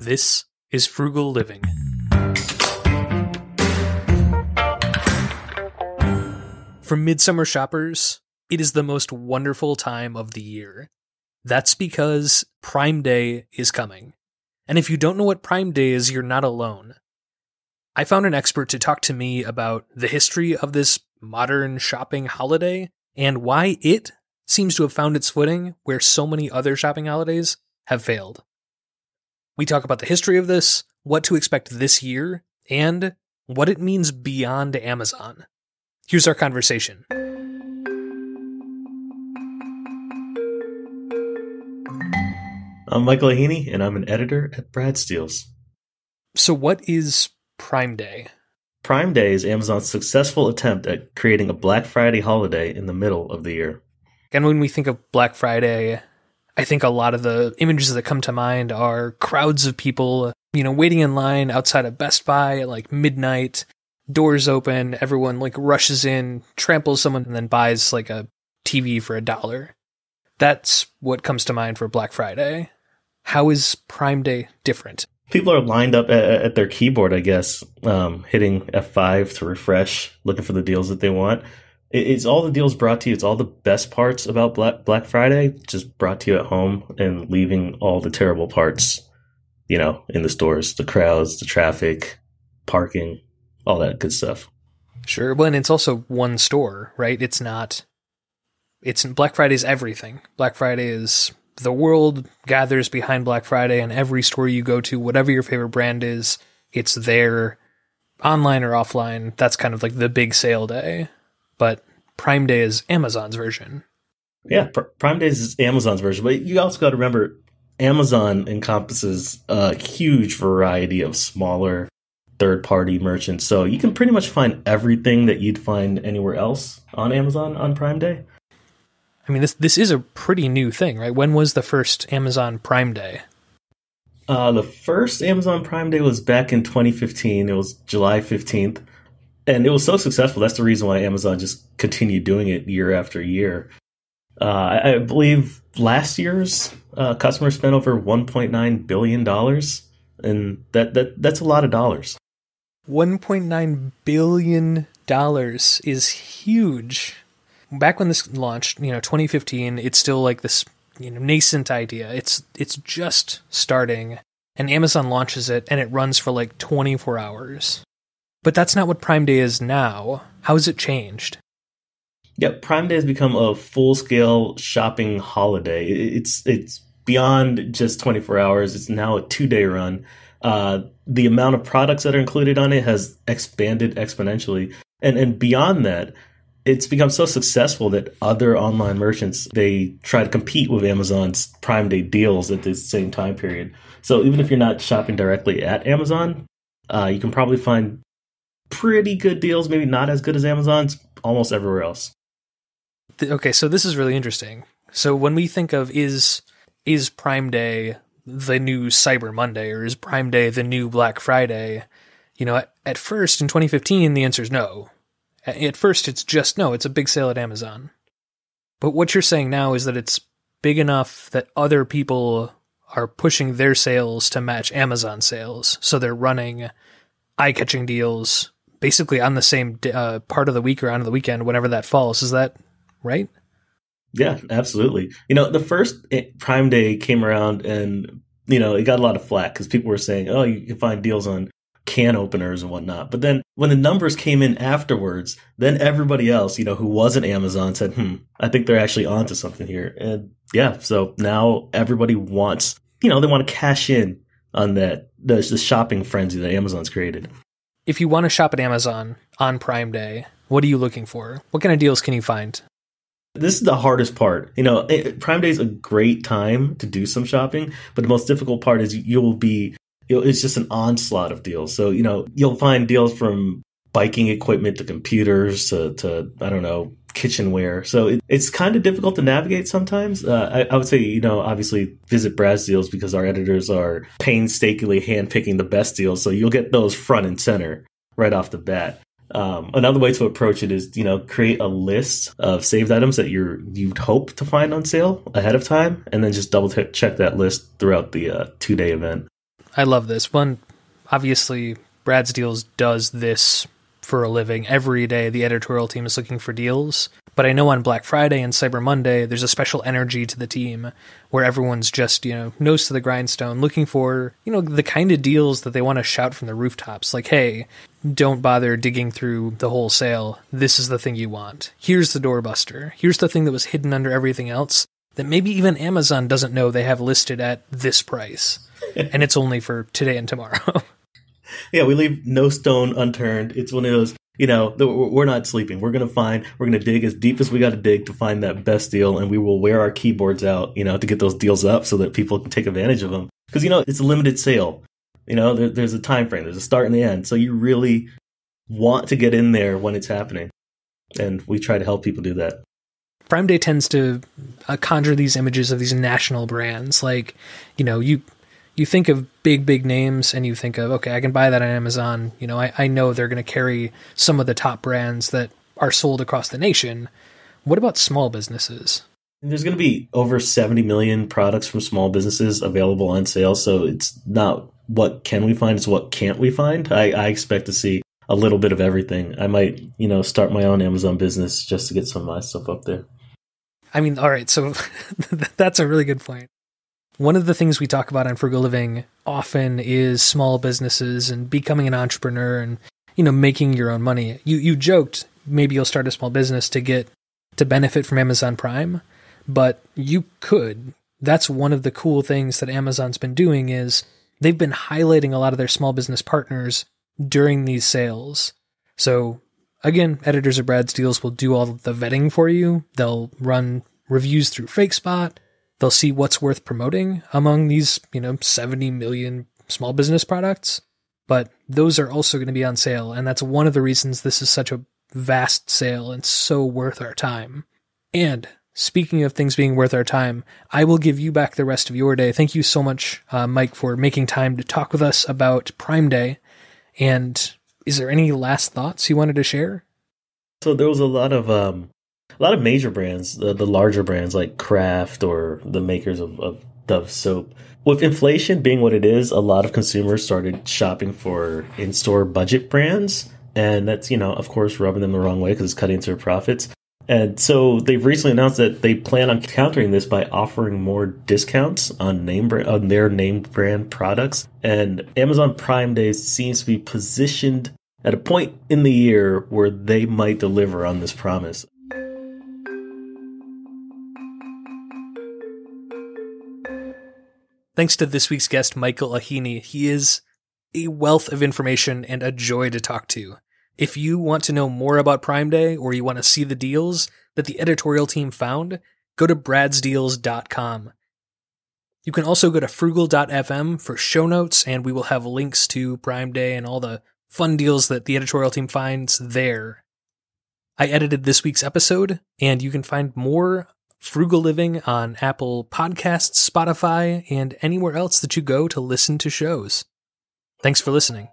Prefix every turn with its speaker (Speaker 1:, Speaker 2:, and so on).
Speaker 1: This is Frugal Living. For midsummer shoppers, it is the most wonderful time of the year. That's because Prime Day is coming. And if you don't know what Prime Day is, you're not alone. I found an expert to talk to me about the history of this modern shopping holiday and why it seems to have found its footing where so many other shopping holidays have failed. We talk about the history of this, what to expect this year, and what it means beyond Amazon. Here's our conversation.
Speaker 2: I'm Michael Ahini, and I'm an editor at Brad's Deals.
Speaker 1: So, what is Prime Day?
Speaker 2: Prime Day is Amazon's successful attempt at creating a Black Friday holiday in the middle of the year.
Speaker 1: And when we think of Black Friday, I think a lot of the images that come to mind are crowds of people, you know, waiting in line outside of Best Buy at like midnight, doors open, everyone like rushes in, tramples someone, and then buys like a TV for a dollar. That's what comes to mind for Black Friday. How is Prime Day different?
Speaker 2: People are lined up at, their keyboard, I guess, um, hitting F5 to refresh, looking for the deals that they want. It, it's all the deals brought to you. It's all the best parts about Black, Black Friday just brought to you at home and leaving all the terrible parts, you know, in the stores, the crowds, the traffic, parking, all that good stuff.
Speaker 1: Sure. Well, and it's also one store, right? It's not. It's Black Friday is everything. Black Friday is the world gathers behind Black Friday, and every store you go to, whatever your favorite brand is, it's there, online or offline. That's kind of like the big sale day. But Prime Day is Amazon's version.
Speaker 2: Yeah, Pr- Prime Day is Amazon's version, but you also got to remember Amazon encompasses a huge variety of smaller third party merchants. So you can pretty much find everything that you'd find anywhere else on Amazon on Prime Day.
Speaker 1: I mean, this this is a pretty new thing, right? When was the first Amazon Prime Day?
Speaker 2: Uh, the first Amazon Prime Day was back in 2015. It was July 15th. And it was so successful. That's the reason why Amazon just continued doing it year after year. Uh, I, believe last year's uh, customers spent over 1.9 billion dollars, and that, that that's a lot of dollars.
Speaker 1: 1.9 billion dollars is huge back when this launched, you know, 2015, it's still like this, you know, nascent idea. It's it's just starting and Amazon launches it and it runs for like 24 hours. But that's not what Prime Day is now. How has it changed?
Speaker 2: Yeah, Prime Day has become a full-scale shopping holiday. It's it's beyond just 24 hours. It's now a two-day run. Uh, the amount of products that are included on it has expanded exponentially, and and beyond that, it's become so successful that other online merchants they try to compete with Amazon's Prime Day deals at the same time period. So even if you're not shopping directly at Amazon, uh, you can probably find pretty good deals, maybe not as good as Amazon's, almost everywhere else.
Speaker 1: Okay, so this is really interesting. So when we think of is is Prime Day the new Cyber Monday or is Prime Day the new Black Friday? You know, at, at first in 2015 the answer is no at first, it's just no, it's a big sale at Amazon. But what you're saying now is that it's big enough that other people are pushing their sales to match Amazon sales. So they're running eye catching deals basically on the same uh, part of the week or on the weekend, whenever that falls. Is that right?
Speaker 2: Yeah, absolutely. You know, the first eh, Prime Day came around and, you know, it got a lot of flack because people were saying, oh, you can find deals on can openers and whatnot. But then when the numbers came in afterwards, then everybody else, you know, who wasn't Amazon said, hmm, I think they're actually onto something here. And yeah, so now everybody wants, you know, they want to cash in on that, the, the shopping frenzy that Amazon's created.
Speaker 1: If you want to shop at Amazon on Prime Day, what are you looking for? What kind of deals can you find?
Speaker 2: This is the hardest part. You know, Prime Day is a great time to do some shopping, but the most difficult part is you'll be it's just an onslaught of deals. So, you know, you'll find deals from biking equipment to computers to, to I don't know, kitchenware. So it, it's kind of difficult to navigate sometimes. Uh, I, I, would say, you know, obviously visit Brad's deals because our editors are painstakingly handpicking the best deals. So you'll get those front and center right off the bat. Um, another way to approach it is, you know, create a list of saved items that you're you'd hope to find on sale ahead of time, and then just double check that list throughout the uh, two day event.
Speaker 1: I love this. One, obviously, Brad's Deals does this for a living. Every day, the editorial team is looking for deals. But I know on Black Friday and Cyber Monday, there's a special energy to the team where everyone's just, you know, nose to the grindstone, looking for, you know, the kind of deals that they want to shout from the rooftops. Like, hey, don't bother digging through the whole sale. This is the thing you want. Here's the doorbuster. Here's the thing that was hidden under everything else that maybe even Amazon doesn't know they have listed at this price. and it's only for today and tomorrow.
Speaker 2: yeah, we leave no stone unturned. It's one of those, you know, we're not sleeping. We're going to find, we're going to dig as deep as we got to dig to find that best deal. And we will wear our keyboards out, you know, to get those deals up so that people can take advantage of them. Because, you know, it's a limited sale. You know, there, there's a time frame, there's a start and the end. So you really want to get in there when it's happening. And we try to help people do that.
Speaker 1: Prime Day tends to uh, conjure these images of these national brands. Like, you know, you you think of big, big names and you think of, okay, I can buy that on Amazon. You know, I, I know they're going to carry some of the top brands that are sold across the nation. What about small businesses?
Speaker 2: There's going to be over 70 million products from small businesses available on sale. So it's not what can we find, it's what can't we find. I, I expect to see a little bit of everything. I might, you know, start my own Amazon business just to get some of my stuff up there.
Speaker 1: I mean, all right, so that's a really good point. One of the things we talk about on Frugal Living often is small businesses and becoming an entrepreneur and you know making your own money. You you joked maybe you'll start a small business to get to benefit from Amazon Prime, but you could. That's one of the cool things that Amazon's been doing is they've been highlighting a lot of their small business partners during these sales. So Again, editors of Brad's Deals will do all the vetting for you. They'll run reviews through FakeSpot. They'll see what's worth promoting among these, you know, 70 million small business products. But those are also going to be on sale. And that's one of the reasons this is such a vast sale and so worth our time. And speaking of things being worth our time, I will give you back the rest of your day. Thank you so much, uh, Mike, for making time to talk with us about Prime Day. And is there any last thoughts you wanted to share?
Speaker 2: So there was a lot of um, a lot of major brands, the, the larger brands like Kraft or the makers of, of Dove soap. With inflation being what it is, a lot of consumers started shopping for in-store budget brands, and that's you know of course rubbing them the wrong way because it's cutting into their profits. And so they've recently announced that they plan on countering this by offering more discounts on name brand, on their name brand products. And Amazon Prime Day seems to be positioned at a point in the year where they might deliver on this promise.
Speaker 1: Thanks to this week's guest, Michael Ahini. He is a wealth of information and a joy to talk to. If you want to know more about Prime Day or you want to see the deals that the editorial team found, go to bradsdeals.com. You can also go to frugal.fm for show notes, and we will have links to Prime Day and all the fun deals that the editorial team finds there. I edited this week's episode, and you can find more Frugal Living on Apple Podcasts, Spotify, and anywhere else that you go to listen to shows. Thanks for listening.